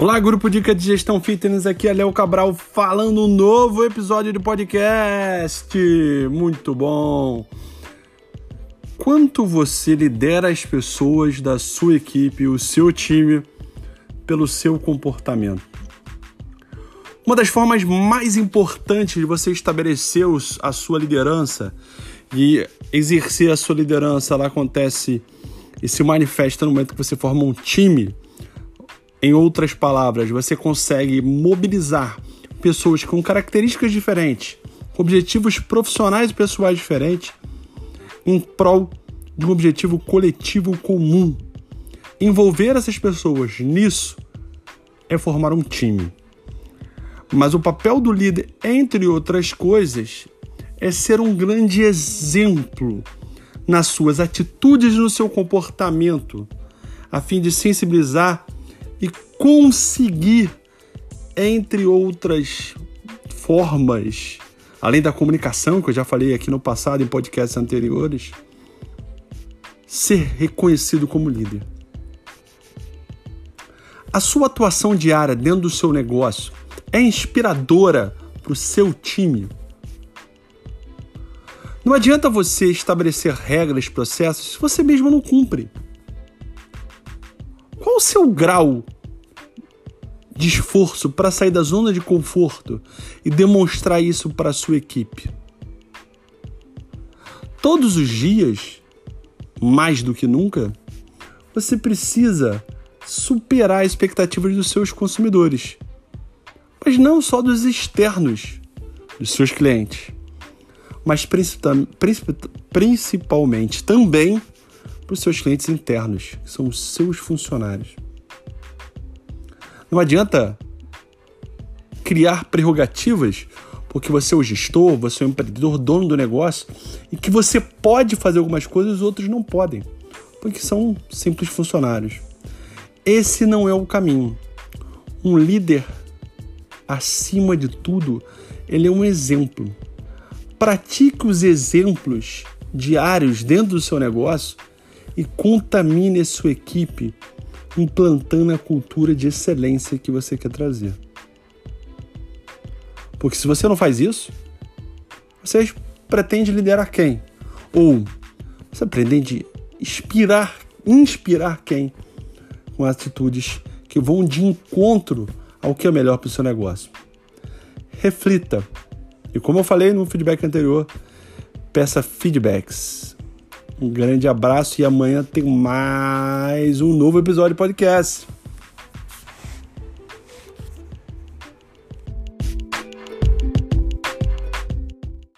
Olá, grupo Dica de Gestão Fitness, aqui é Léo Cabral falando um novo episódio de podcast. Muito bom. Quanto você lidera as pessoas da sua equipe, o seu time, pelo seu comportamento? Uma das formas mais importantes de você estabelecer a sua liderança e exercer a sua liderança, ela acontece e se manifesta no momento que você forma um time em outras palavras, você consegue mobilizar pessoas com características diferentes, com objetivos profissionais e pessoais diferentes, em prol de um objetivo coletivo comum. Envolver essas pessoas nisso é formar um time. Mas o papel do líder, entre outras coisas, é ser um grande exemplo nas suas atitudes e no seu comportamento, a fim de sensibilizar e conseguir, entre outras formas, além da comunicação, que eu já falei aqui no passado em podcasts anteriores, ser reconhecido como líder. A sua atuação diária dentro do seu negócio é inspiradora para o seu time. Não adianta você estabelecer regras, processos, se você mesmo não cumpre. O seu grau de esforço para sair da zona de conforto e demonstrar isso para a sua equipe? Todos os dias, mais do que nunca, você precisa superar as expectativas dos seus consumidores, mas não só dos externos, dos seus clientes, mas principalmente também para os seus clientes internos, que são os seus funcionários. Não adianta criar prerrogativas porque você é o gestor, você é o empreendedor, dono do negócio, e que você pode fazer algumas coisas e os outros não podem, porque são simples funcionários. Esse não é o caminho. Um líder, acima de tudo, ele é um exemplo. Pratique os exemplos diários dentro do seu negócio e contamine a sua equipe implantando a cultura de excelência que você quer trazer. Porque se você não faz isso, você pretende liderar quem? Ou você pretende inspirar, inspirar quem com atitudes que vão de encontro ao que é melhor para o seu negócio. Reflita. E como eu falei no feedback anterior, peça feedbacks. Um grande abraço e amanhã tem mais um novo episódio de podcast.